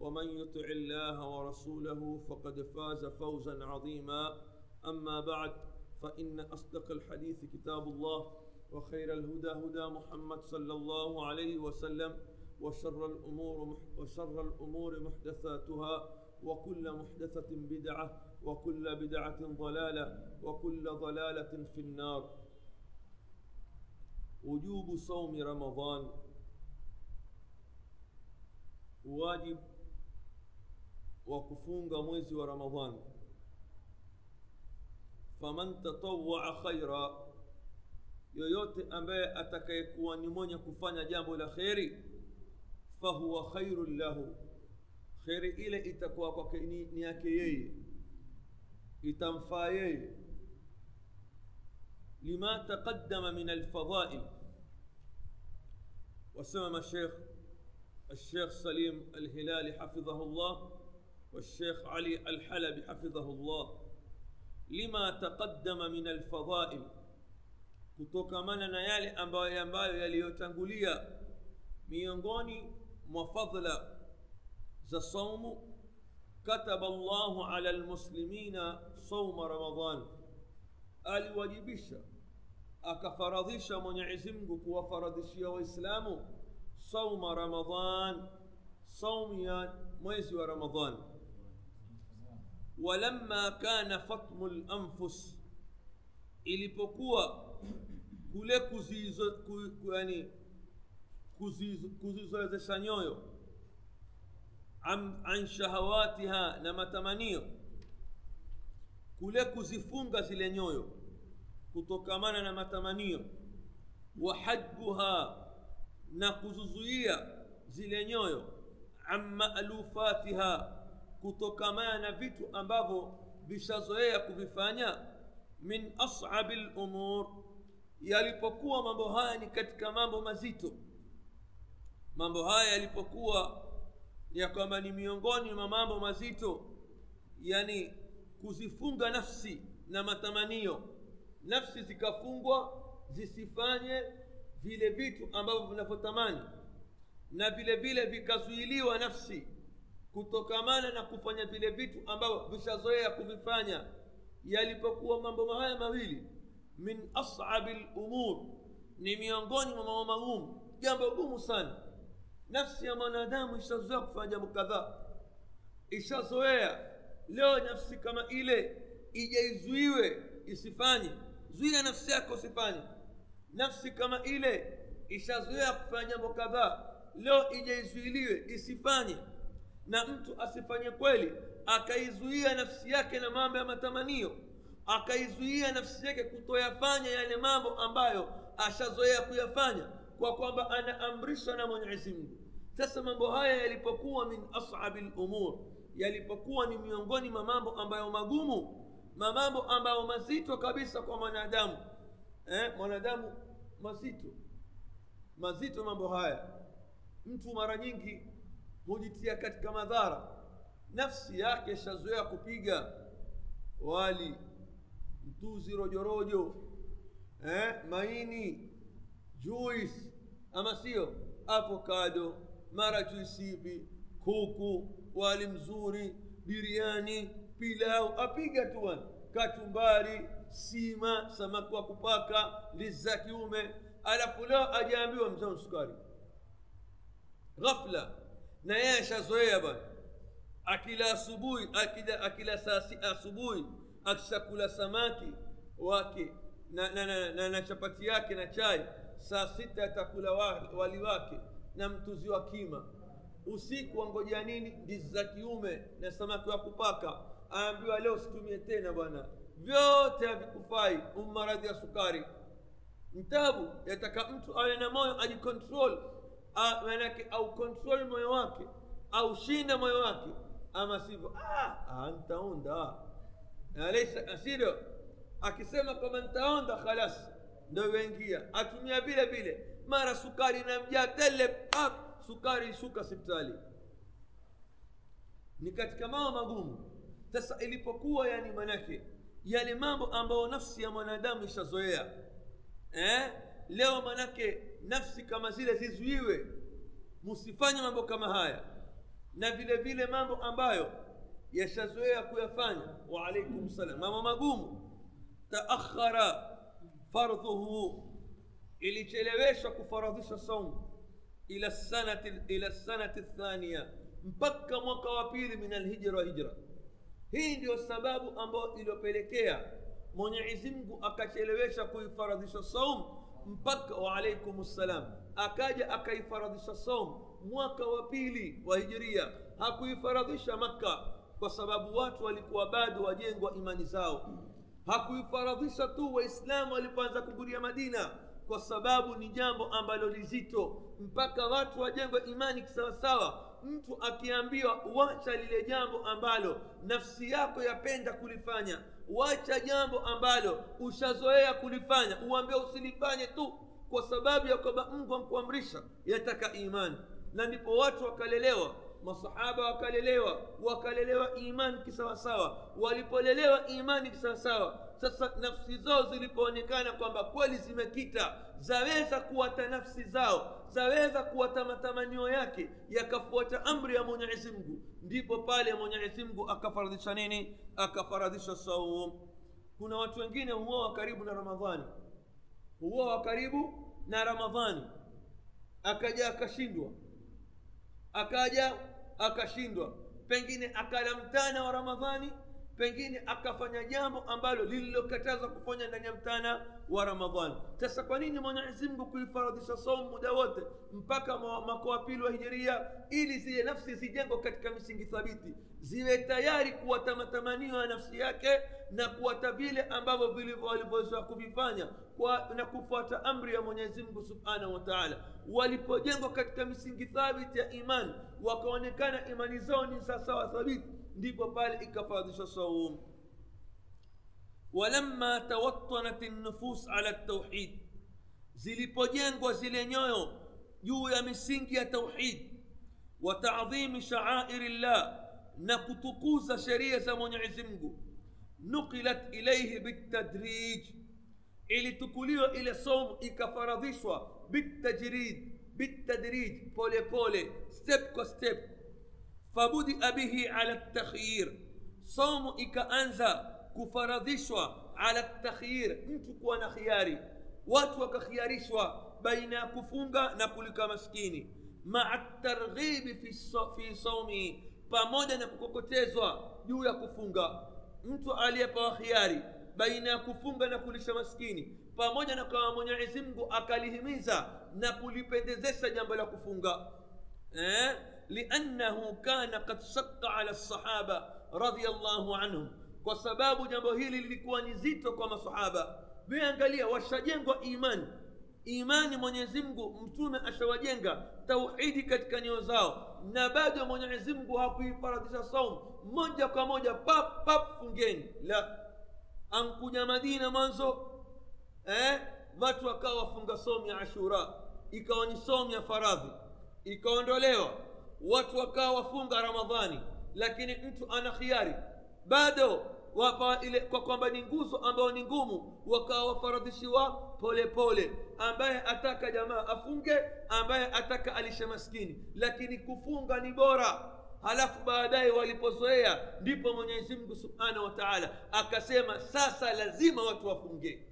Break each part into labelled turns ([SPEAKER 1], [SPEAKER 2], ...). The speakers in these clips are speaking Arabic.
[SPEAKER 1] ومن يطع الله ورسوله فقد فاز فوزا عظيما. أما بعد فإن أصدق الحديث كتاب الله وخير الهدى هدى محمد صلى الله عليه وسلم وشر الأمور وشر الأمور محدثاتها وكل محدثة بدعة وكل بدعة ضلالة وكل ضلالة في النار. وجوب صوم رمضان واجب وكفونغ mwezi wa Ramadhan faman tatawwa khaira yoyote ambaye atakayekuwa ni mwenye kufanya jambo la kheri fahuwa khairun lahu kheri ile itakuwa kwake ni, ni yake yeye itamfaa yeye lima taqaddama min alfadhail wasema الشيخ الشيخ سليم الهلالي حفظه الله والشيخ علي الحلبي حفظه الله لما تقدم من الفضائل kutokamana na yale ambayo ambayo yaliyotangulia miongoni mwa fadhila za saumu kataba Allahu ala almuslimina sauma Ramadhan aliwajibisha akafaradhisha Mwenyezi Mungu kuwafaradhishia Waislamu sauma Ramadhan saumu ya mwezi wa Ramadhan ولما كان فطم الأنفس إلي بقوة كل كزيز يعني كزيز كزيز الزسانيو عن عن شهواتها نما تمانيو كل كزيفون غزلينيو كتوكمان نما تمانيو وحجها نكزوزويا زلينيو عن مألوفاتها kutokamana na vitu ambavyo vishazoea kuvifanya min asabi lumur yalipokuwa mambo haya ni katika mambo mazito. Mambo haya yalipokuwa ya kwamba ni miongoni mwa mambo mazito yani kuzifunga nafsi na matamanio. Nafsi zikafungwa zisifanye vile vitu ambavyo vinavyotamani na vile vile vikazuiliwa nafsi kutokamana na kufanya vile vitu ambavyo vishazoea kuvifanya. Yalipokuwa mambo haya mawili min asabi lumur ni miongoni mwa mambo magumu jambo gumu sana. Nafsi ya mwanadamu ishazoea kufanya jambo kadhaa. Ishazoea leo nafsi kama ile ijaizuiwe isifanye. Zuia nafsi yako usifanye. Nafsi kama ile ishazoea kufanya jambo kadhaa leo ijaizuiliwe isifanye na mtu asifanye kweli akaizuia nafsi yake na mambo ya matamanio akaizuia nafsi yake kutoyafanya yale mambo ambayo ashazoea kuyafanya kwa kwamba anaamrishwa na mwenyezi mungu. Sasa mambo haya yalipokuwa min asabi lumur yalipokuwa ni miongoni mwa mambo ambayo magumu mamambo ambayo mazito kabisa kwa mwanadamu eh, mwanadamu mazito mazito mambo haya. Mtu mara nyingi hujitia katika madhara. Nafsi yake shazoea kupiga wali mtuzi rojorojo eh, maini juice ama sio? Avocado mara hivi kuku wali mzuri biriani pilau apiga tu kachumbari sima samaki wa kupaka ndizi za kiume. Alafu leo ajaambiwa mzao sukari. Ghafla na yeye ashazoea bana akila asubuhi akila, akila saa asubuhi akishakula samaki wake na, na, na, na, na chapati yake na chai saa sita atakula wali wake na mtuzi wa kima. Usiku wangojea nini? Ndizi za kiume na samaki wa kupaka. Aambiwa leo usitumie tena bwana. Vyote havikufai ummaradhi ya sukari. Mtabu yataka mtu awe na moyo ajikontrol a- manake au control moyo wake au shinda moyo wake ama sivyo ah, ah, ntaonda alaisa asirio akisema kwamba ntaonda khalas ndo wengia atumia vile vile mara sukari inamjaa tele pap sukari ishuka sipitali ni katika mambo magumu sasa ilipokuwa yani manake yale mambo ambayo nafsi ya mwanadamu ishazoea eh? Leo manake nafsi kama zile zizuiwe msifanye mambo kama haya na vile vile mambo ambayo yashazoea kuyafanya waalaikum salam mambo magumu taakhara fardhuhu ilicheleweshwa kufaradhisha saumu ila sanati ila sanati thania mpaka mwaka wa pili min alhijra hijra hii ndio sababu ambayo iliyopelekea mwenyezi mungu akachelewesha kuifaradhisha saum mpaka waalaikum ssalam akaja akaifaradhisha saum mwaka wa pili wa hijiria. Hakuifaradhisha makka kwa sababu watu walikuwa bado wajengwa imani zao. Hakuifaradhisha tu waislamu walipoanza kuguria madina kwa sababu ni jambo ambalo lizito mpaka watu wajengwe imani kisawasawa mtu akiambiwa wacha lile jambo ambalo nafsi yako yapenda kulifanya. Wacha jambo ambalo ushazoea kulifanya. Uambie usilifanye tu kwa sababu ya kwamba mungu amkuamrisha yataka imani. Na ndipo watu wakalelewa masahaba wakalelewa wakalelewa imani kisawasawa. Walipolelewa imani kisawasawa sasa nafsi zao zilipoonekana kwamba kweli zimekita zaweza kuwata nafsi zao zaweza kuwata matamanio yake yakafuata amri ya mwenyezi mungu. Ndipo pale mwenyezi mungu akafaradhisha nini? Akafaradhisha saum. Kuna watu wengine huoa karibu na ramadhani. Huoa karibu na ramadhani. Akaja akashindwa. Akaja akashindwa. Pengine akalamtana wa ramadhani pengine akafanya jambo ambalo lililokatazwa kufanya ndani ya mtana wa ramadhani. Sasa kwa nini mwenyezi mungu kuifaradhisha somu muda wote mpaka mwaka wa pili wa hijiria ili zile nafsi zijengwa katika misingi thabiti? Ziwe tayari kuwata matamanio ya nafsi yake na kuwata vile ambavyo walivyoweza kuvifanya na kufuata amri ya mwenyezi mungu subhanahu wa taala. Walipojengwa katika misingi thabiti ya imani wakaonekana imani zao ni sawasawa thabiti ndipo pale ikafaradhishwa saum walamma tawattanat nufus ala tauhid zilipojengwa zile nyoyo juu ya misingi ya tauhid wa tadhimi shaairi llah na kutukuza sheria za mwenyezi mungu nuqilat ilaihi bitadrij ilitukuliwa ile somu ikafaradhishwa bitajrid bitadrij pole pole step kwa step fabudia bihi ala takhyir somu ikaanza kufaradhishwa ala takhyir mtu kuwa na khiari watu wakakhiarishwa baina ya kufunga na kulika maskini maa fi, so, fi saumihi pamoja na kukokotezwa juu ya kufunga mtu aliyepewa khiari baina ya kufunga na kulisha maskini pamoja na kama mwenyezi akalihimiza na kulipendezesha jambo la kufunga eh? Lsahaba radiallahu anhum kwa sababu jambo hili lilikuwa ni zito kwa masahaba viangalia washajengwa imani imani mwenyezi mungu mtume ashawajenga tauhidi katika nyoyo zao na bado mwenyezi mungu hakuifaradhisha saum moja kwa moja pap pap fungeni la ankuja madina mwanzo eh, watu wakawa wafunga somu ya ashura ikawa ni somu ya faradhi ikaondolewa watu wakawa wafunga ramadhani lakini mtu ana khiari. Bado wapa ile kwa kwamba ni nguzo ambayo ni ngumu wakawa wafaradhishiwa pole pole. Ambaye ataka jamaa afunge ambaye ataka alishe maskini. Lakini kufunga ni bora. Halafu baadaye walipozoea ndipo mwenyezi mungu subhanahu wa taala akasema sasa lazima watu wafunge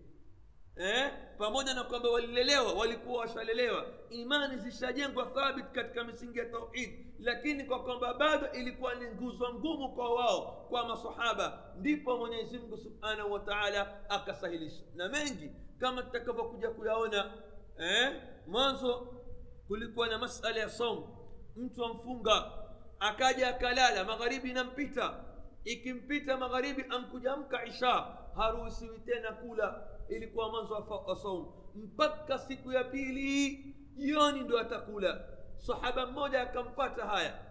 [SPEAKER 1] eh? pamoja na kwamba walilelewa walikuwa washalelewa. Imani zishajengwa thabit katika misingi ya tauhid. Lakini kwa kwamba bado ilikuwa ni nguzo ngumu kwa wao kwa masahaba ndipo mwenyezi mungu subhanahu wa taala akasahilisha. Na mengi kama tutakavyokuja kuyaona eh? mwanzo kulikuwa na masala ya somu mtu amfunga akaja akalala magharibi inampita. Ikimpita magharibi ankujamka isha haruhusiwi tena kula ilikuwa mwanzo wa saum mpaka siku ya pili jioni ndo atakula sahaba mmoja akampata haya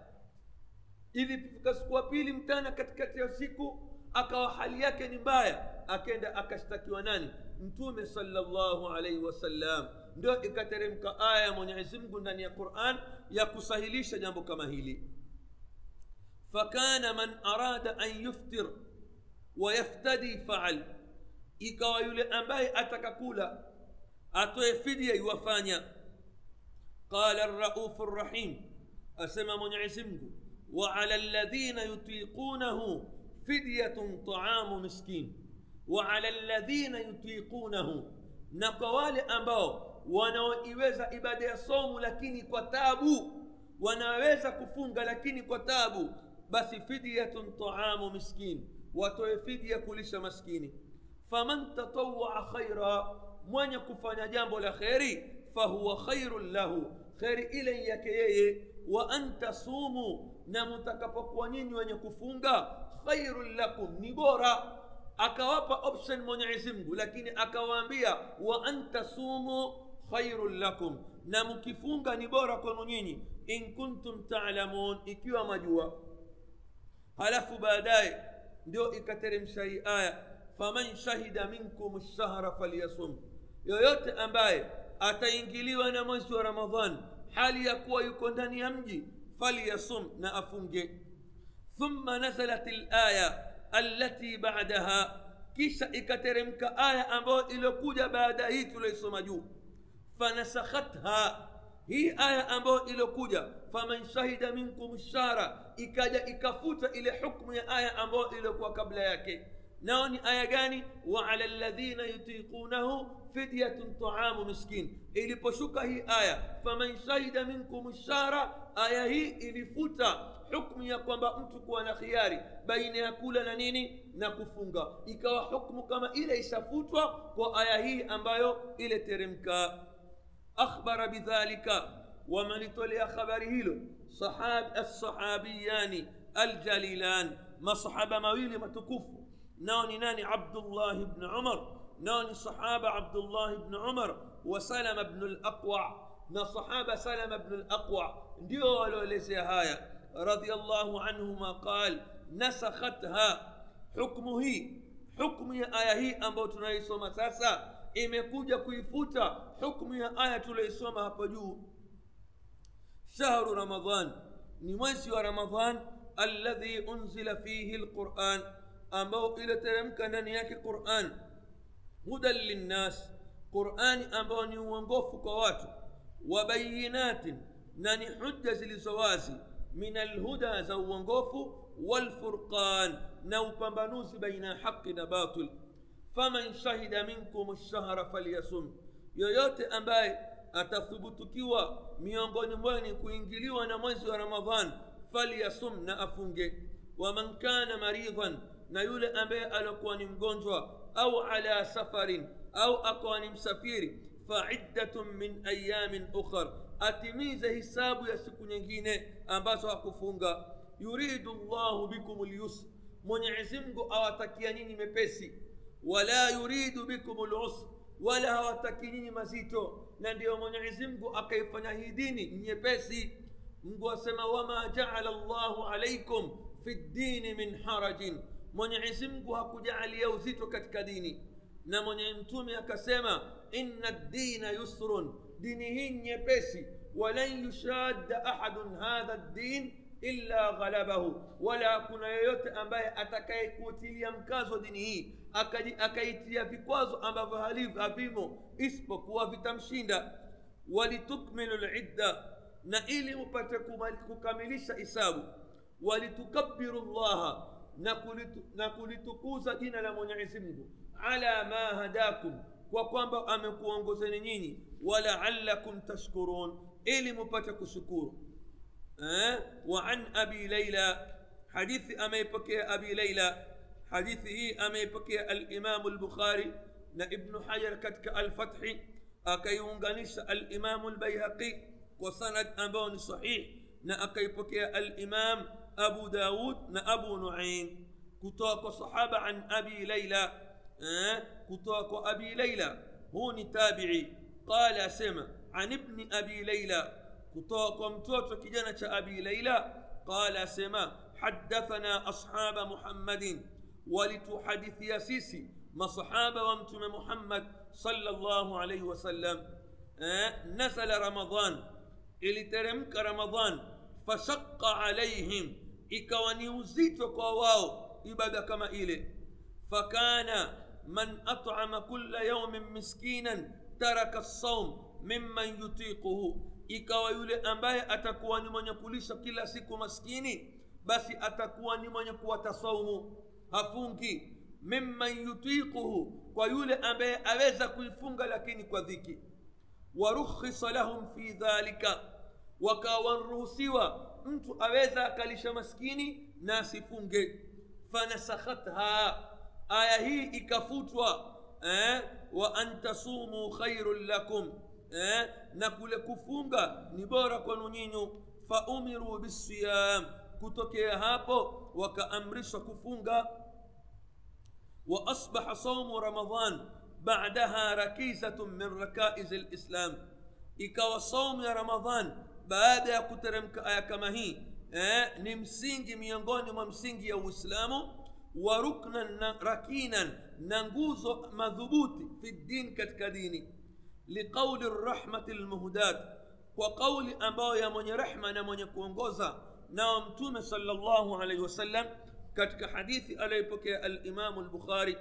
[SPEAKER 1] ilifika siku ya pili mtana katikati ya siku akawa hali yake ni mbaya akenda akashtakiwa nani mtume salllahu alaihi wasallam ndio ikateremka aya ya mwenyezi mungu ndani ya quran ya kusahilisha jambo kama hili fakana man arada an yuftir wayaftadi faal ikawa yule ambaye atakakula atoe fidia iwafanya qala raufu rrahim asema mwenyezi mungu وعلى الذين يطيقونه فدية طعام مسكين وعلى الذين يطيقونه نقوال ambao wanaoiweza ibada ya somu lakini kwa tabu wanaweza kufunga lakini kwa tabu basi fidyatun taamu miskin watoe fidya kulisha maskini فمن تطوع خيرا من يكفن جنب الخير فهو خير له. خير إليك يكيه وأن تصوموا. نمتكفك ونين ونين خير لكم. نبورا. أكواب أوبشن من عزمه لكن أكواب بيا وأن تصوموا خير لكم. نمكفونغا نبورا كنونيني إن كنتم تعلمون إكيوا مجوا هلف بادائي دو إكترم شيئا faman shahida minkum lshahra falyasum yoyote ambaye ataingiliwa na mwezi wa ramadhan hali ya kuwa yuko ndani ya mji falyasum na afunge thumma nazalat laya allati badaha kisha ikateremka aya ambayo iliyokuja baada hii tulioisoma juu fanasakhatha hii aya ambayo iliyokuja faman shahida minkum shara ikaja ikafuta ile hukmu ya aya ambayo iliyokuwa kabla yake ناوني آية وعلى الذين يطيقونه فدية طعام مسكين. إلي بشوكا هي آية. فمن شهد منكم الشهر آية هي إلي فوتا. حكم يقوم بأمتك وأنا خياري. بين يقول لنيني نكفونغا. إكوا حكم كما إلي سفوتا وآية هي أمبايو إلي ترمكا. أخبر بذلك. ومن تولي خبره له. صحاب الصحابيان الجليلان. ما صحاب مويل ما تكفوا. ناني ناني عبد الله بن عمر ناني صحابة عبد الله بن عمر وسلم بن الأقوع. نا صحابة سلم بن الأقوع؟ ديوالو لسي هاي رضي الله عنهما قال نسختها. حكمه حكم يا آية هي أم بوتنائي سوما ساسا. إمكوجا كيفوتا حكم يا آية تولي سوما شهر رمضان نمسي رمضان الذي أنزل فيه القرآن. Ambao iliteremka ndani yake quran hudan linnas qurani ambao ni uongofu kwa watu wa bayinatin na ni hujja zilizo wazi min alhuda za uongofu upambanuzi baina ya haqi na batil faman shahida minkum lshahra falyasum yoyote ambaye atathubutukiwa miongoni mwenu kuingiliwa na mwezi wa ramadhan falyasum na afunge waman kana maridhan na yule ambaye alikuwa ni mgonjwa au ala safarin au akawa ni msafiri faiddatun min ayamin ukhar atimize hisabu ya siku nyingine ambazo hakufunga yuridu llahu bikum lyusr mwenyezi awatakia nyinyi mepesi wala yuridu bikum lusr wala hawataki nyinyi mazito na ndiyo mwenyezi akaifanya hii dini nyepesi mungu asema wama jaala llahu alaikum fi ddini min harajin mwenyezi mungu hakujaalia uzito katika dini na mwenye mtume akasema inna ddina yusrun dini hii nyepesi walan yushadda ahadun hadha ddin illa ghalabahu wala kuna yeyote ambaye atakayekuutilia mkazo dini hii akaitia vikwazo ambavyo havimo isipokuwa vitamshinda walitukmilu lidda na ili mupate kukamilisha hisabu walitukabiru llaha na kulitukuza jina la mwenyezi mungu ala ma hadakum kwa kwamba amekuongozeni nyinyi walaalakum tashkurun ili mupate kushukuru eh? wa an abi laila hadithi ameipokea abi laila hadithi hii ameipokea alimamu lbukhari na ibnu hajar katika alfathi akaiunganisha alimamu lbaihaqi kwa sanad ambayo ni sahih na akaipokea alimam أبو داود نا أبو نعيم. كتاك صحابة عن أبي ليلى. آه، كتاك أبي ليلى. هوني تابعي. قال أسمع عن ابن أبي ليلى. كتاك متوت كجنة أبي ليلى. قال أسمع حدثنا أصحاب محمد. ولتو يا سيسي ما صحابة وامتم محمد صلى الله عليه وسلم. آه، نزل رمضان. إلي ترمك رمضان. فشق عليهم. إكواني وزيت قواو إبدا كما إلي فكان من أطعم كل يوم مسكينا ترك الصوم ممن يطيقه ikawa yule ambaye atakuwa ni mwenye kulisha kila siku maskini basi atakuwa ni mwenye kuwata saumu hafungi mimman yutiquhu kwa yule ambaye aweza kuifunga lakini kwa dhiki warukhisa lahum fi dhalika wakawaruhusiwa mtu aweza akalisha maskini na asifunge fanasakhatha aya hii ikafutwa eh? wa an tasumuu khairun lakum eh? na kule kufunga ni bora kwenu nyinyu faumiruu bisiyam kutokea hapo wakaamrishwa kufunga واصبح صوم رمضان بعدها ركيزه من ركائز الاسلام saumu ya ramadhan baada ya kuteremka aya kama hii eh, ni msingi miongoni mwa msingi ya uislamu wa ruknan na rakinan na nguzo madhubuti fi din katika dini liqauli rahmati lmuhdat kwa qauli ambayo ya mwenye rehma na mwenye kuongoza nao mtume salllahu alaihi wasallam katika hadithi aliyopokea alimamu lbukhari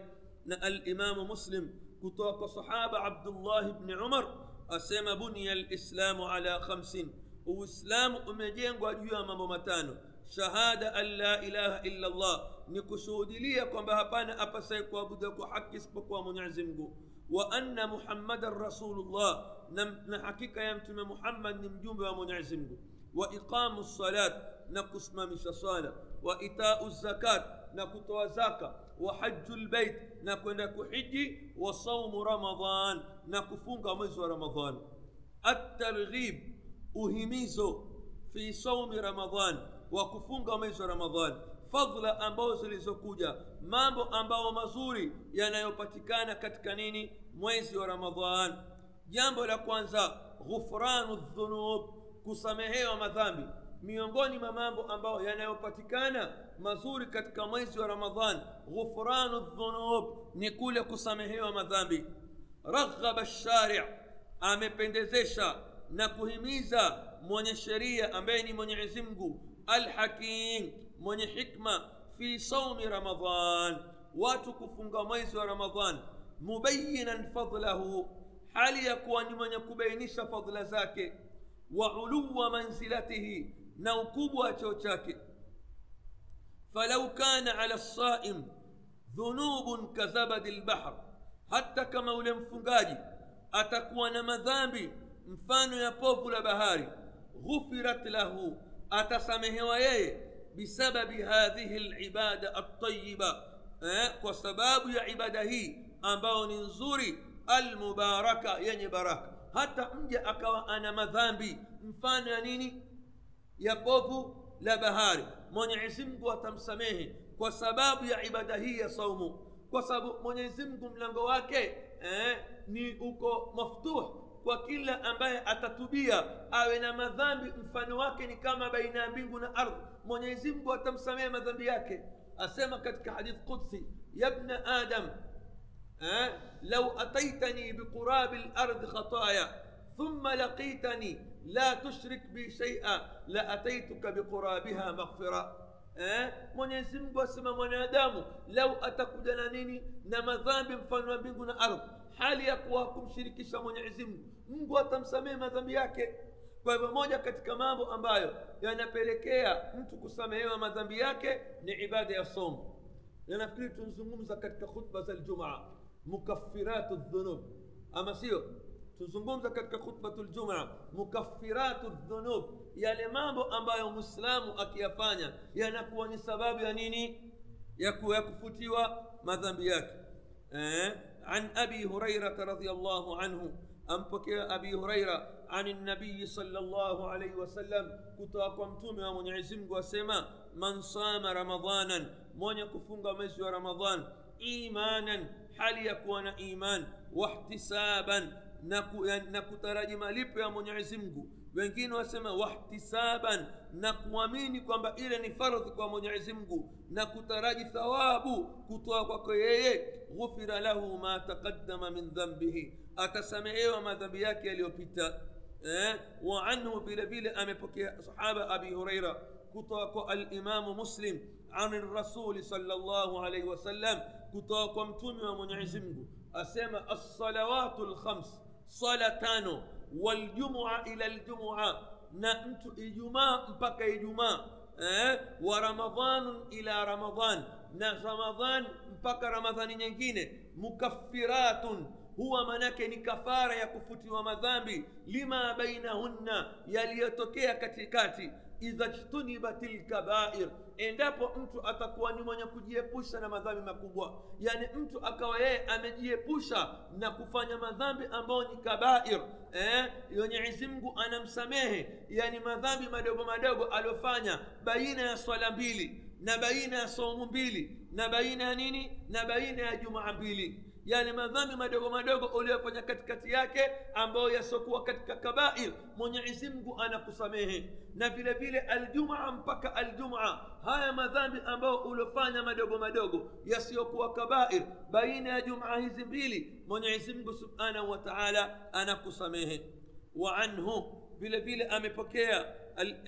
[SPEAKER 1] na alimamu muslim kutoka sahaba abdullah bni umar asema bunia lislamu ala khamsin uislamu umejengwa juu ya mambo matano shahada an la ilaha illa llah ni kushuhudilia kwamba hapana apasaye kuabuda kwa haki isipokuwa mwenyezi mungu wa anna muhammadan rasulullah na, na hakika ya mtume muhammad ni mjumbe wa mwenyezi mungu wa iqamu salat na kusimamisha swala wa itau zakat na kutoa zaka wa haju lbeit na kwenda kuhiji wa saumu ramadan na kufunga mwezi wa ramadan atarghib uhimizo fi saumi ramadhan wa kufunga mwezi wa ramadan fadhla ambazo zilizokuja mambo ambayo mazuri yanayopatikana katika nini? Mwezi wa ramadhan. Jambo la kwanza ghufranu dhunub kusamehewa madhambi. Miongoni mwa mambo ambayo yanayopatikana mazuri katika mwezi wa ramadhan ghufranu dhunub ni kule kusamehewa madhambi. Raghaba shari amependezesha na kuhimiza mwenye sheria ambaye ni mwenyezi mungu alhakim mwenye hikma fi saumi ramadhan watu kufunga mwezi wa ramadhan mubayinan fadlahu hali ya kuwa ni mwenye kubainisha fadla zake wa uluwa manzilatihi na ukubwa wa cheo chake falau kana ala lsaim dhunubun kazabadi lbahr hata kama ule mfungaji atakuwa na madhambi mfano ya povu la bahari ghufirat lahu atasamehewa yeye bisababi hadhihi libada altayiba eh, kwa sababu ya ibada hii ambayo ni nzuri almubaraka yenye baraka hata mja akawa ana madhambi mfano ya nini ya povu la bahari mwenyezi mungu atamsamehe kwa sababu ya ibada hii ya saumu kwa sababu mwenyezi mungu mlango wake eh, ni uko maftuh kwa kila ambaye atatubia awe na madhambi mfano wake ni kama baina ya mbingu na ardhi mwenyezi mungu atamsamehe madhambi yake asema katika hadith qudsi yabna adam eh, lau ataitani biqurabi lardi khataya ثم لقيتني لا تشرك بي شيئا لأتيتك بقرابها مغفرة eh? mwenyezi mungu asema mwanadamu lau atakuja na nini na madhambi mfano wa mbingu na ardhi hali ya kuwa kumshirikisha mwenyezi mungu mungu atamsamehe madhambi yake kwa hivyo moja katika mambo ambayo yanapelekea mtu kusamehewa madhambi yake ni ibada ya somo na nafikiri tunazungumza katika khutba za ljumaa mukaffiratu dhunub ama sio tuzungumza katika khutbatu ljumaa mukaffiratu dhunub yale mambo ambayo mwislamu akiyafanya yanakuwa ni sababu ya nini ya kufutiwa madhambi yake eh? An abi hurairata radiallahu anhu ampokea abi huraira عن النبي صلى الله عليه وسلم. كتاكم تومي ومن عزم وسما من صام رمضانا من يكفون مزي رمضان. إيمانا حال يكون إيمان. واحتسابا malipo ya mwenyezi mungu wengine wasema wahtisaban na kuamini kwamba ile ni fardhi kwa mwenyezi mungu na kutaraji thawabu kutoa kwako yeye ghufira lahu ma taqaddama min dhambihi atasamehewa madhambi yake yaliyopita eh? wa anhu vile vile amepokea sahaba abi hureira kutoka kwa alimamu muslim عن الرسول صلى الله عليه وسلم كتاكم تومي ومنعز منه أسمى الصلوات الخمس صلاتان والجمعة إلى الجمعة. نأمت إجماع مبكى إجماع أه؟ ورمضان إلى رمضان. na ramadhan mpaka ramadhani nyingine mukaffiratun huwa manake ni kafara ya kufutiwa madhambi. Lima bainahunna yaliyotokea katikati. Idha jtunibat lkabair endapo mtu atakuwa ni mwenye kujiepusha na madhambi makubwa. Yaani mtu akawa yeye amejiepusha na kufanya madhambi ambayo ni kabair. Eh? mwenyezi anamsamehe. Yani madhambi madogo madogo aliyofanya baina ya swala mbili na baina ya saumu mbili na baina ya nini? Na baina ya jumaa mbili yani madhambi madogo madogo uliyofanya katikati yake ambayo yasiokuwa katika kabair mwenyezi mungu anakusamehe na vile vile aljumaa mpaka aljumaa haya madhambi ambayo uliofanya madogo madogo yasiyokuwa kabair baina ya jumaa hizi mbili mwenyezi mungu subhanahu wa taala anakusamehe wa anhu vile vile amepokea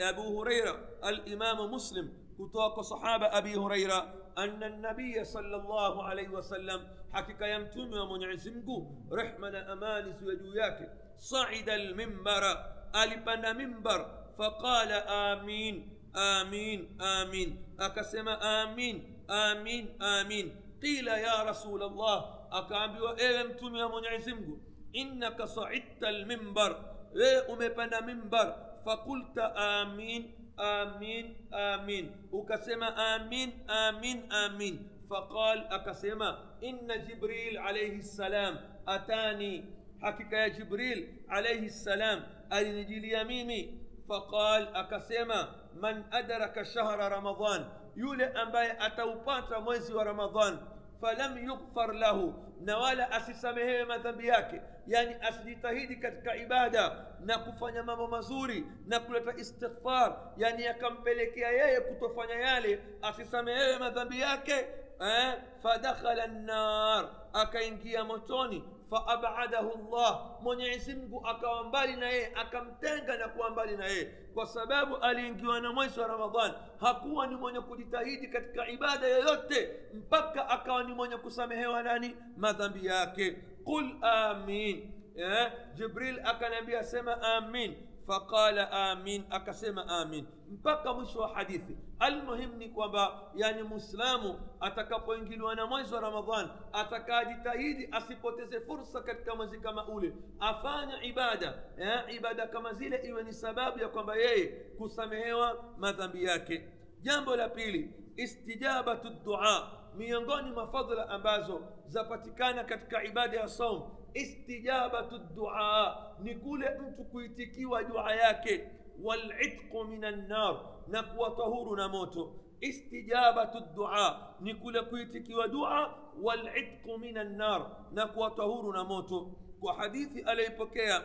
[SPEAKER 1] abu hureira alimamu muslim kutoka sahaba abi hureira anna nabiya salllahu alaihi wasallam hakika ya mtume wa mwenyezi mungu rehma na amani ziwe juu yake saida lmimbara alipanda mimbar faqala amin amin amin akasema amin amin amin qila ya rasul llah akaambiwa ewe mtume wa mwenyezi mungu innaka saidta lmimbar wewe umepanda mimbar fakulta amin amin ukasema amin amin amin faqal akasema inna jibril alaihi ssalam atani hakika ya jibril alaihi ssalam alinijilia mimi faqal akasema man adraka shahra ramadan yule ambaye ataupata mwezi wa ramadan falam yughfar lahu na wala asisamehewe madhambi yake yani asijitahidi katika ibada na kufanya mambo mazuri na kuleta istighfar yani yakampelekea yeye kutofanya yale asisamehewe madhambi yake eh, fadakhala nnar akaingia motoni faabadahu llah mwenyezi mungu akawa mbali na yeye akamtenga na kuwa mbali na yeye kwa sababu aliingiwa na mwezi wa ramadhan hakuwa ni mwenye kujitahidi katika ibada yoyote mpaka akawa ni mwenye kusamehewa nani madhambi yake qul amin eh? jibril akaniambia sema amin فقال آمين. أكسم آمين. مبقى مش هو حديثي المهم نكوا يعني مسلم أتكبوا إنجيل وأنا مايز رمضان أتكاد تهيدي أسيبوتز فرصة كما زي كما أولي أفان عبادة يا عبادة كما زي لإيواني سباب يكوا با يي كسامهوا ما ذنبياك جنبو لبيلي استجابة الدعاء miongoni mwa fadhila ambazo zapatikana katika ibada ya saum istijabatu dua ni kule mtu kuitikiwa dua yake walitqu min annar na kuwa tahuru na moto istijabatu dua ni kule kuitikiwa dua walitqu min annar na kuwa tahuru na moto kwa hadithi aliyopokea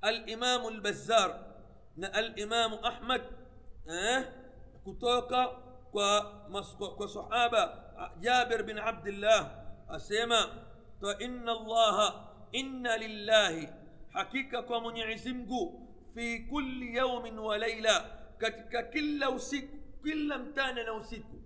[SPEAKER 1] alimamu lbazar na alimamu ahmad eh, kutoka kwa, kwa sahaba jabir bin abdillah asema فإن الله إن لله حقيقة كمنعزم في كل يوم وليلة katika kila usiku kila mtana na usiku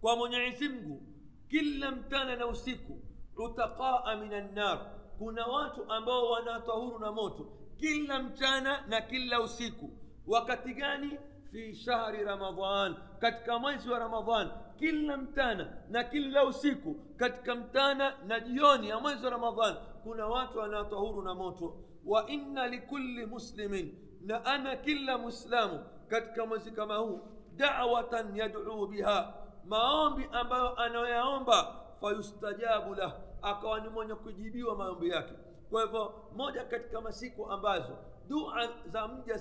[SPEAKER 1] kwa mwenyezi mungu kila mtana na usiku utaqaa min annar kuna watu ambao wanatahuru na moto kila mchana na kila usiku wakati gani fi shahri ramadan katika mwezi wa ramadhan kila mtana na kila usiku katika mtana na jioni ya mwezi wa ramadhan kuna watu wanaotahuru na moto. Wa inna likulli muslimin na ana kila mwislamu katika mwezi kama huu dawatan yaduu biha maombi ambayo anayoyaomba fayustajabu lah akawa ni mwenye kujibiwa maombi yake. Kwa hivyo moja katika masiku ambazo dua za mja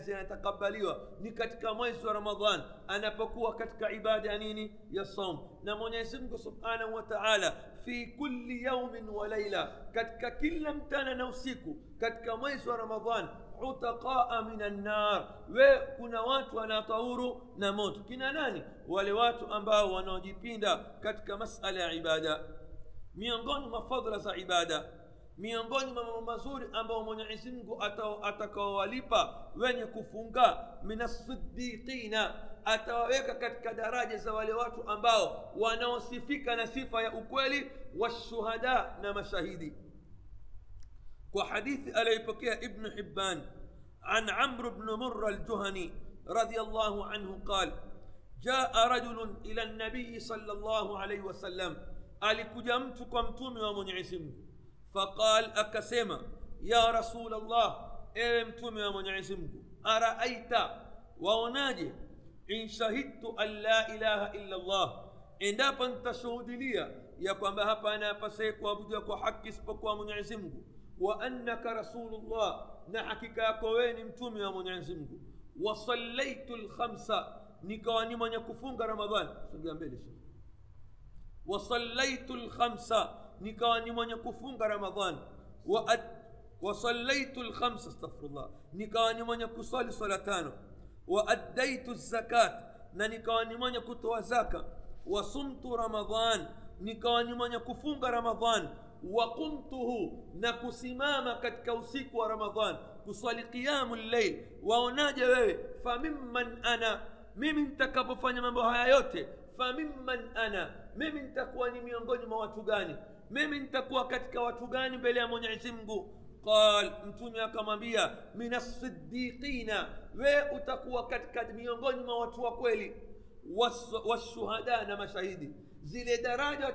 [SPEAKER 1] zinatakabaliwa zina, zina ni katika mwezi wa ramadhan anapokuwa katika ibada ya nini ya saum na mwenyezi mungu subhanahu wa taala fi kulli yaumin wa laila katika kila mtana na usiku katika mwezi wa ramadhan utaqaa min annar we kuna watu wanatauru na moto kina nani wale watu ambao wanaojipinda katika masala ya ibada miongoni mwa fadhila za ibada miongoni mwa mambo mazuri ambao mwenyezi mungu atakaowalipa wenye kufunga minasidiqina atawaweka katika daraja za wale watu ambao wanaosifika na sifa ya ukweli washuhada na mashahidi وحديث أليبكي ابن حبان عن عمرو بن مر الجهني رضي الله عنه قال جاء رجل إلى النبي صلى الله عليه وسلم alikuja mtu kwa فقال أكسيما يا رسول الله إلمتم يا من عزمك أرأيت وأناجي إن شهدت أن لا إله إلا الله. إن دابن تشهد لي يا قم بها فانا فسيك وابدك وحكي سبك ومن عزمك وأنك رسول الله نحكك أكوين امتم يا من عزمك وصليت الخمسة نكواني من يكفون رمضان وصليت الخمسة shekh وصليت الخمسة نكاني من يكفون رمضان وأد وصليت الخمسة استغفر الله نكاني من يكصلي صلاتان وأديت الزكاة نكاني من يكتوى زكاة وصمت رمضان نكاني من يكفون رمضان وقمته نكسمام كتكوسيك ورمضان كصلي قيام الليل waonaje wewe? Famimman ana. Mimi nitakapofanya mambo haya yote famimman ana. Mimi nitakuwa ni miongoni mwa watu gani? Mimi nitakuwa katika watu gani mbele ya mwenyezi mungu? Qal mtume akamwambia minasidiqina we utakuwa katika miongoni mwa watu wa kweli. Washuhada na mashahidi. Zile daraja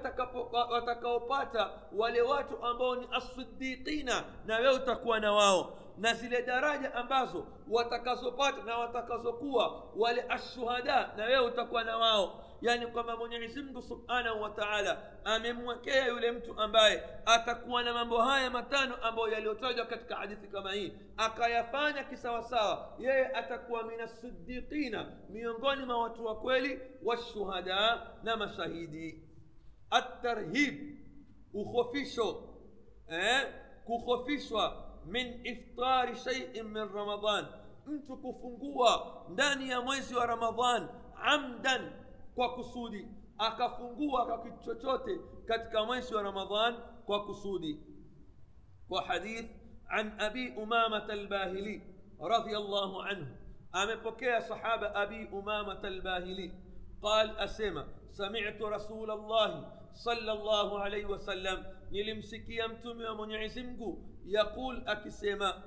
[SPEAKER 1] watakaopata wale watu ambao ni asidiqina na wewe utakuwa na wao na zile daraja ambazo watakazopata na watakazokuwa wale ashuhada na wewe utakuwa na wao yani kwamba mwenyezi mungu subhanahu wa taala amemwekea yule mtu ambaye atakuwa na mambo haya matano ambayo yaliyotajwa katika hadithi kama hii akayafanya kisawasawa yeye atakuwa minasidiqina miongoni mwa watu wa kweli washuhada na mashahidi atarhib ukhofisho eh? kukhofishwa من إفطار شيء من رمضان. أنتم فنقوا داني يا رمضان عمدا. كوكسودي اكفنقوا كاكتشوتي كتك ميسي رمضان كوكسودي وحديث عن أبي أمامة الباهلي رضي الله عنه. أمي بكي صحابة أبي أمامة الباهلي. قال أسمع سمعت رسول الله صلى الله عليه وسلم nilimsikia mtume wa mwenyezi mungu yaqul akisema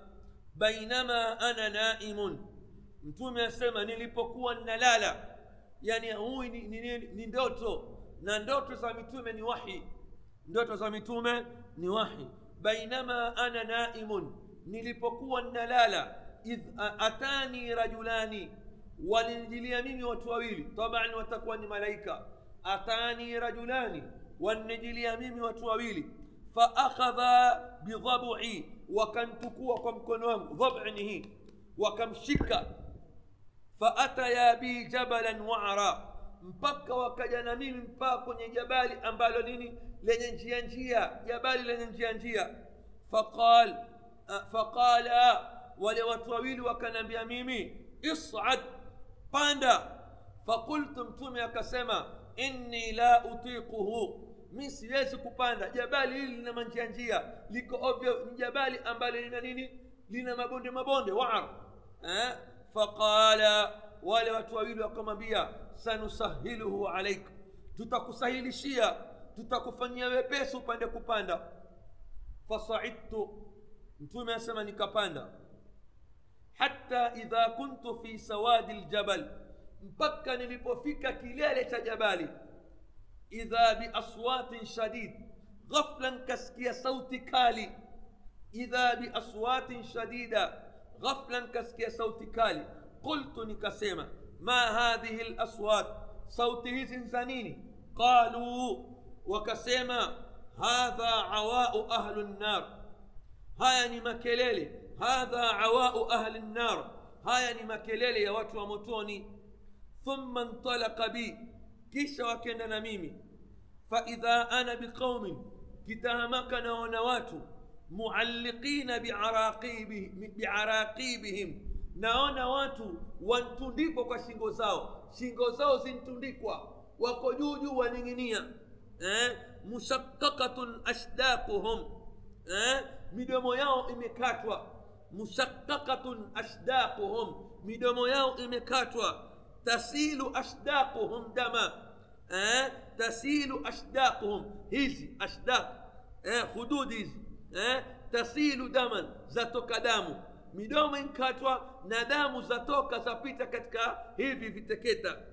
[SPEAKER 1] bainama ana naimun. Mtume asema nilipokuwa nalala yani huyu ni, ni, ni, ni ndoto. Na ndoto za mitume ni wahi. Ndoto za mitume ni wahi. Bainama ana naimun. Nilipokuwa nalala idh atani rajulani. Walinijilia mimi watu wawili. Taban watakuwa ni malaika. Atani rajulani wanijilia mimi watu wawili faakhadha bidhabu'i wakantukua kwa mkono wangu dhabni hii wakamshika faataya bi jabalan wara mpaka wakaja na mimi mpaka kwenye jabali ambalo nini lenye njia njia jabali lenye njia njia faqal faqala wale watu wawili wakanambia mimi isad panda fakultu mtume akasema inni la utiquhu mi siwezi kupanda. Jabali hili lina manjia njia. Liko ovyo ni jabali ambalo lina nini? Lina mabonde mabonde. Waar eh? faqala wale watu wawili wakamwambia sanusahiluhu alaik. Tutakusahilishia. Tutakufanyia wepesi upande kupanda. Fasaidtu mtume asema nikapanda. Hatta idha kuntu fi sawadi ljabal. Mpaka nilipofika kilele cha jabali إذا بأصوات شديد غفلا كسكي صوت كالي. إذا بأصوات شديدة غفلا كسكي صوت كالي. قلت نكسيما ما هذه الأصوات؟ صوت زنزانيني قالوا وكسيما هذا عواء أهل النار. هاني مكليلي هذا عواء أهل النار. هاني مكليلي يا وقت ثم انطلق بي kisha wakenda na mimi faidha ana biqaumin kitahamaka naona watu mualliqina biaraqibihim naona watu wantundikwa kwa shingo zao shingo zao zintundikwa wako juu juu waning'inia eh? mushakkakatun ashdaquhum eh? midomo yao imekatwa mushakkakatun ashdaquhum midomo yao imekatwa تسيل أشداقهم دما. أه؟ تسيل أشداقهم. هذي أشداق. أه؟ خدود هذي أه؟ تسيل دما. زتوك دامو. مدوم انكاتوا ندامو زتوك زبيتا كتكا. هيفي في تكيتا.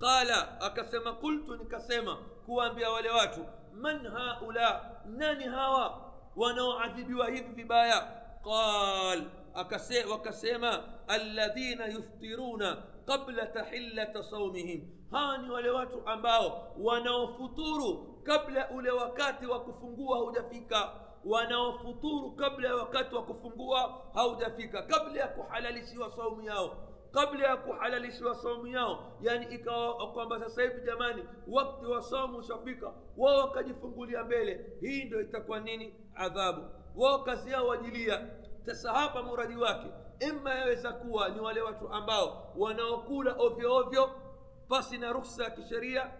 [SPEAKER 1] قال أكسما قلت نكسما. كوان بيا ولواتو. من هؤلاء؟ ناني هوا. ونوع ذبي وهيفي في بايا. قال أكسي وكسيما الذين يفطرون qabla tahillata saumihim hawa ni wale watu ambao wanaofuturu kabla ule wakati wa kufungua haujafika wanaofuturu kabla ya wakati wa kufungua haujafika kabla ya kuhalalishiwa saumu yao kabla ya kuhalalishiwa saumu yao yani ikawa kwamba sasa hivi jamani wakati wa saumu ushafika wao wakajifungulia mbele hii ndio itakuwa nini adhabu wao kazi yao wajilia sasa hapa muradi wake ima yaweza kuwa ni wale watu ambao wanaokula ovyo ovyo pasi na ruhusa ya kisheria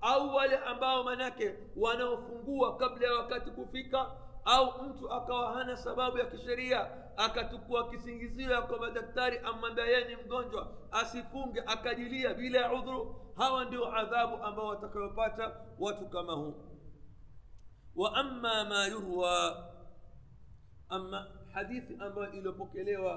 [SPEAKER 1] au wale ambao manake wanaofungua kabla ya wakati kufika au mtu akawa hana sababu ya kisheria akatukua kisingizio kwamba daktari amwambia yeye ni mgonjwa asifunge akajilia bila ya udhuru. Hawa ndio adhabu ambao watakayopata watu kama huu. Wa ama ma yurwa حديث أما إلى بوكيليوا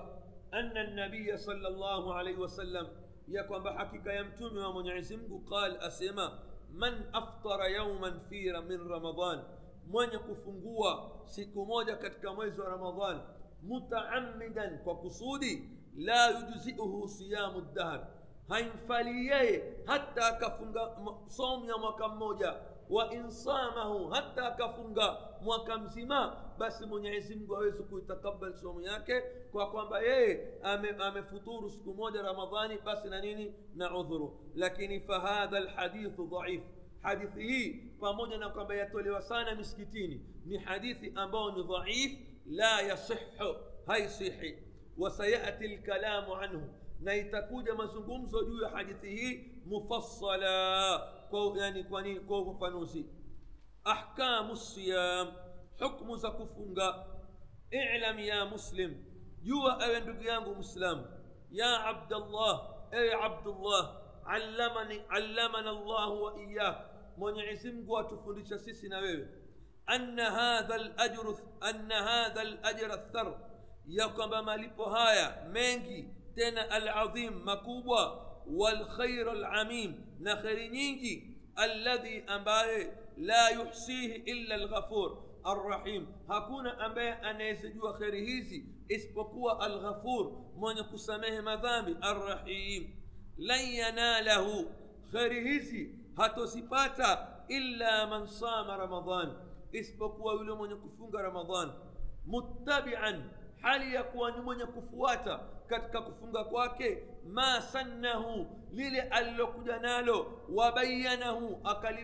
[SPEAKER 1] أن النبي صلى الله عليه وسلم يكون بحقيقة يمتون ومن عزمه قال أسيما من أفطر يوما فيرا من رمضان؟ من يقفنقوا سيكموجا كتكميز رمضان متعمدا وقصودي لا يجزئه صيام الدهر. هين فليه حتى كفنقا صوم يوم وإن صامه حتى كفنقا مكمزما basi mwenyezi mungu hawezi kuitakabali somu yake kwa kwamba yeye amefuturu ame siku moja ramadhani basi na nini na udhuru lakini fahadha lhadithu dhaif hadithi hii pamoja na kwamba yatolewa sana misikitini ni hadithi ambayo ni dhaif la yasihu haisihi wasayati lkalamu anhu na itakuja mazungumzo juu ya hadithi hii mufassala kwa yani kwa nini kwa ufafanuzi ahkamu siyam hukmu za kufunga ilam ya muslim jua ewe ndugu yangu mwislamu ya abdallah ewe abdullah allamani allamana llahu wa iyak mwenyezi mungu atufundisha sisi na wewe anna hadha lajru anna hadha lajra thar ya kwamba malipo haya mengi tena aladhim makubwa alamim na kheri nyingi alladhi ambaye la yuhsihi illa lghafur الرحيم. هكونا أمبيا أن يسجوا خيرهيسي اسبقوا الغفور من يقسمه مذامي الرحيم لن يناله خيرهيسي هاتو سيباتا إلا من صام رمضان اسبقوا ولو من يقفون رمضان متبعا حاليا كوان من يقفواتا كتك كفونغا كواكي ما سنه للي ألوك جناله وبينه أكل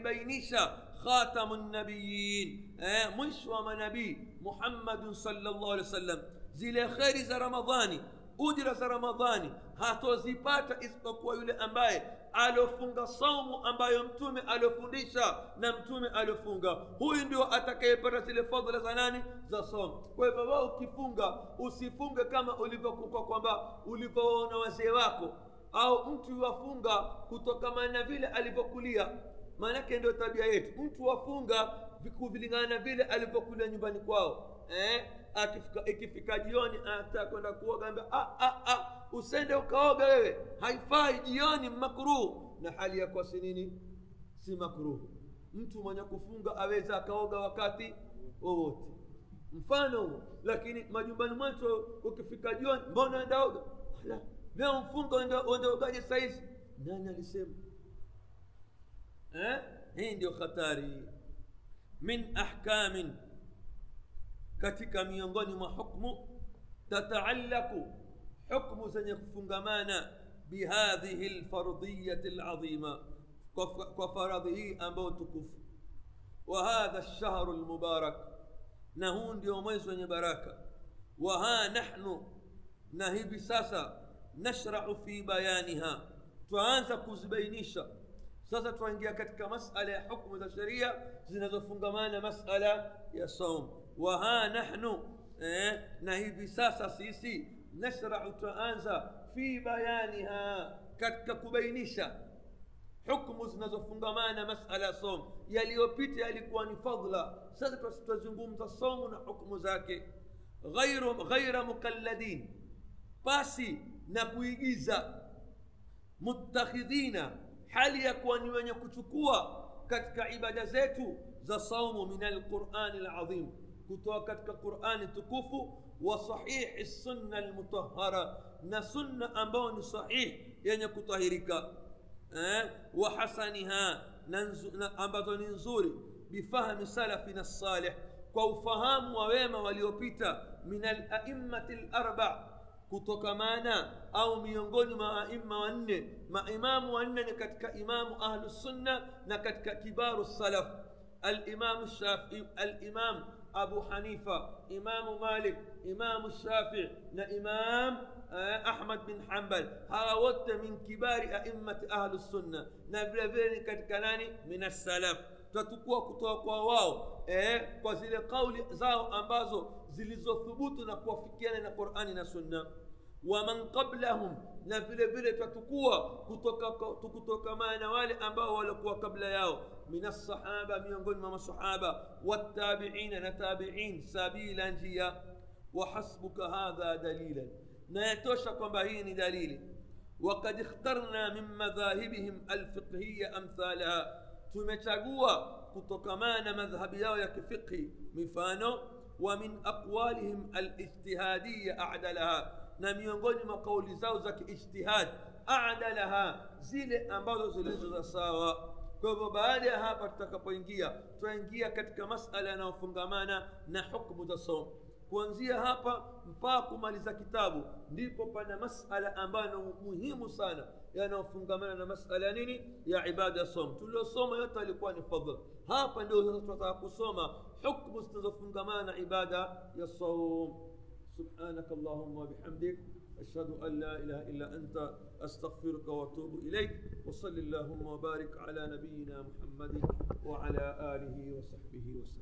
[SPEAKER 1] خاتم النبيين eh, mwisho wa manabii muhammadun salllah alih wa sallam zile kheri za ramadhani ujira za ramadhani hatozipata isipokuwa yule ambaye aliofunga saumu ambayo mtume aliofundisha na mtume aliofunga huyu ndio atakayepata zile fadhila za nani za saumu kwa hivyo wao ukifunga usifunge kama ulivyokuka kwamba ulivyoona wazee wako au mtu wafunga kutokamana na vile alivyokulia maanake ndio tabia yetu mtu wafunga kuvilingana vilingana vile alivyokulia nyumbani kwao. Eh? akifika ikifika jioni anataka kwenda kuoga ambia ah, ah, ah, usende ukaoga wewe. Haifai jioni makruhu na hali ya kuwa si nini? Si makruh. Mtu mwenye kufunga aweza akaoga wakati wowote. Mfano huo lakini majumbani mwetu ukifika jioni mbona endaoga leo mfunga endaogaje sahizi nani alisema? Eh? hii ndio hatari min ahkamin katika miongoni mwa hukmu tataalaku hukmu zenye kufungamana bihadhihi lfardiyati ladhima kwa faradhi hii ambayo tukufu wa hadha lshahru lmubarak na huu ndio mwezi wenye baraka wa ha nahnu na hivi sasa nashrau fi bayaniha twaanza kuzibainisha sasa twaingia katika masala ya hukmu za sheria zinazofungamana masala ya saum wa ha nahnu eh, na hivi sasa sisi nashrau twaanza fi bayaniha katika kubainisha hukmu zinazofungamana masala ya som yaliyopita yalikuwa ni fadla sasa tutazungumza somu na hukmu zake ghairu ghaira mukalladin pasi na kuigiza muttakhidhina hali ya kuwa ni wenye kuchukua katika ibada zetu za saumu min alqurani alazim kutoka katika qurani tukufu wa sahihi sunna almutahara na sunna ambayo ni sahihi yenye kutahirika eh, wa hasaniha ambazo ni nzuri bifahmi salafina salih kwa ufahamu wa wema waliopita min alaimati larba كتوكمانا أو ميونغون ما ايما ون ما إمام ون نكتك إمام أهل السنة نكتك كبار السلف الإمام الشافعي الإمام أبو حنيفة إمام مالك إمام الشافعي إمام أحمد بن حنبل هاوت من كبار أئمة أهل السنة نبلبل كتكناني من السلف tutatukua kutoka kwa wao eh, kwa zile kauli zao ambazo zilizothubutu na kuwafikiana na qurani na sunna waman qablahum na vile vile twatukua kutoka kutokamana na wale ambao walikuwa kabla yao min alsahaba miongoni mwa masahaba wattabiina na tabiin sabila njia wahasbuka hadha dalilan na yatosha kwamba hii ni dalili وقد اخترنا من مذاهبهم الفقهية أمثالها tumechagua kutokamana madhhabi yao ya kifiqhi mifano wa min aqwalihim alijtihadiya adalaha na miongoni mwa kauli zao za kiijtihad adalaha zile ambazo zilizo za sawa kwa hivyo baada ya hapa tutakapoingia tutaingia katika masala yanayofungamana na hukmu za som kuanzia hapa mpaka kumaliza kitabu ndipo pana masala ambayo muhimu sana yanayofungamana na masala ya nini ya ibada ya som tuliosoma yote alikuwa ni fadhla hapa ndio sasa tunataka kusoma hukmu zinazofungamana na ibada ya saum سبحانك اللهم وبحمدك أشهد أن لا إله إلا أنت أستغفرك وأتوب إليك وصل اللهم وبارك على نبينا محمد وعلى آله وصحبه وسلم